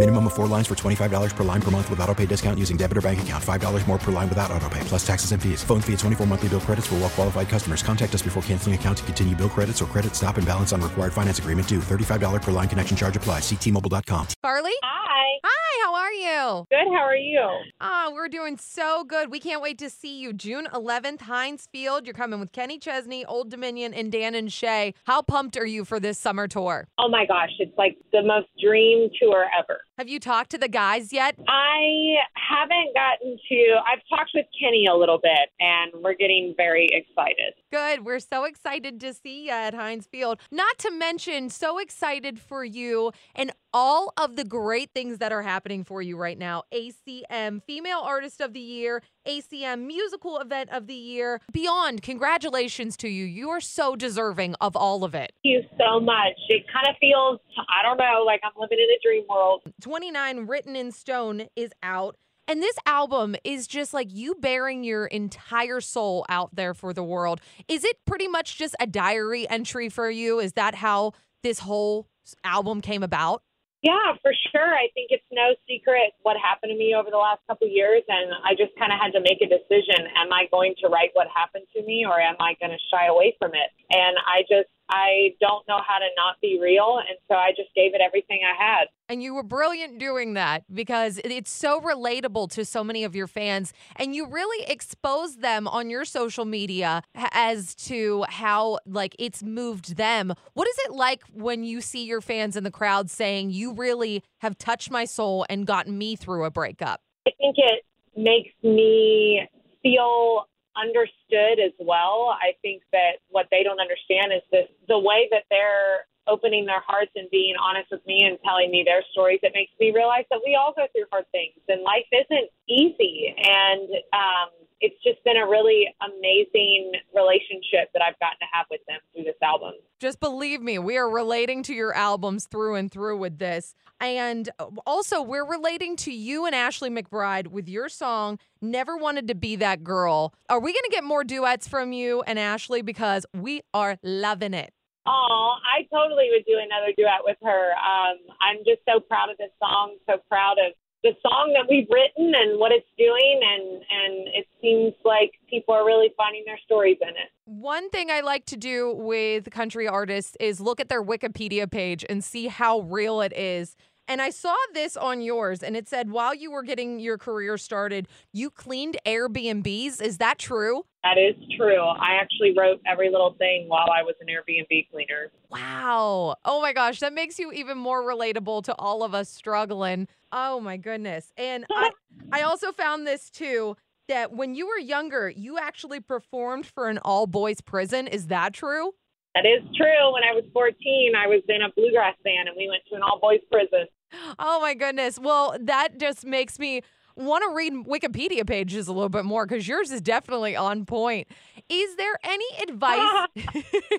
Minimum of four lines for $25 per line per month with auto pay discount using debit or bank account. $5 more per line without auto pay, plus taxes and fees. Phone fee at 24 monthly bill credits for well qualified customers. Contact us before canceling account to continue bill credits or credit stop and balance on required finance agreement due. $35 per line connection charge applies. Ctmobile.com. Carly? Hi. Hi, how are you? Good. How are you? Ah, we're doing so good. We can't wait to see you June 11th, Heinz Field. You're coming with Kenny Chesney, Old Dominion, and Dan and Shay. How pumped are you for this summer tour? Oh my gosh, it's like the most dream tour ever. Have you talked to the guys yet? I haven't gotten to. I've talked with Kenny a little bit, and we're getting very excited. Good. We're so excited to see you at Heinz Field. Not to mention, so excited for you and all of the great things that are happening for you right now. ACM Female Artist of the Year, ACM Musical Event of the Year. Beyond, congratulations to you. You are so deserving of all of it. Thank you so much. It kind of feels, I don't know, like I'm living in a dream world. 29 Written in Stone is out. And this album is just like you bearing your entire soul out there for the world. Is it pretty much just a diary entry for you? Is that how this whole album came about? Yeah, for sure. I think it's no secret what happened to me over the last couple of years, and I just kind of had to make a decision: am I going to write what happened to me, or am I going to shy away from it? And I just, I don't know how to not be real, and so I just gave it everything I had. And you were brilliant doing that because it's so relatable to so many of your fans. And you really expose them on your social media as to how, like, it's moved them. What is it like when you see your fans in the crowd saying, You really have touched my soul and gotten me through a breakup? I think it makes me feel understood as well. I think that what they don't understand is this the way that they're opening their hearts and being honest with me and telling me their stories. It makes me realize that we all go through hard things and life isn't easy. And um, it's just been a really amazing relationship that I've gotten to have with them through this album. Just believe me, we are relating to your albums through and through with this. And uh, also, we're relating to you and Ashley McBryde with your song, Never Wanted to Be That Girl. Are we going to get more duets from you and Ashley? Because we are loving it. Oh, I totally would do another duet with her. Um, I'm just so proud of this song, so proud of the song that we've written and what it's doing, and and it seems like people are really finding their stories in it. One thing I like to do with country artists is look at their Wikipedia page and see how real it is. And I saw this on yours, and it said while you were getting your career started, you cleaned Airbnbs. Is that true? That is true. I actually wrote every little thing while I was an Airbnb cleaner. Wow. Oh my gosh, that makes you even more relatable to all of us struggling. Oh my goodness. And I I also found this too that when you were younger, you actually performed for an all boys prison. Is that true? That is true. When I was 14, I was in a bluegrass band, and we went to an all boys prison. Oh my goodness. Well, that just makes me want to read Wikipedia pages a little bit more because yours is definitely on point. Is there any advice?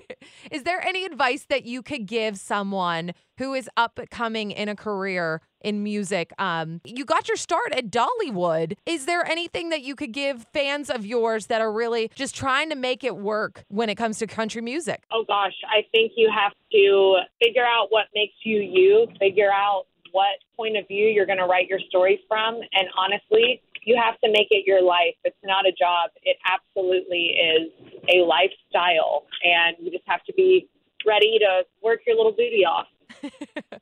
is there any advice that you could give someone who is upcoming in a career in music? Um, you got your start at Dollywood. Is there anything that you could give fans of yours that are really just trying to make it work when it comes to country music? Oh gosh, I think you have to figure out what makes you you, figure out what point of view you're going to write your story from, and honestly, you have to make it your life. It's not a job. It absolutely is a lifestyle, and you just have to be ready to work your little booty off.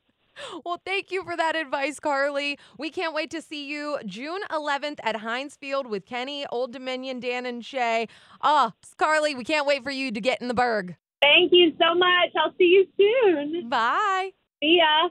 Well, thank you for that advice, Carly. We can't wait to see you June 11th at Heinz Field with Kenny, Old Dominion, Dan, and Shay. Oh, Carly, we can't wait for you to get in the burg. Thank you so much. I'll see you soon. Bye. See ya.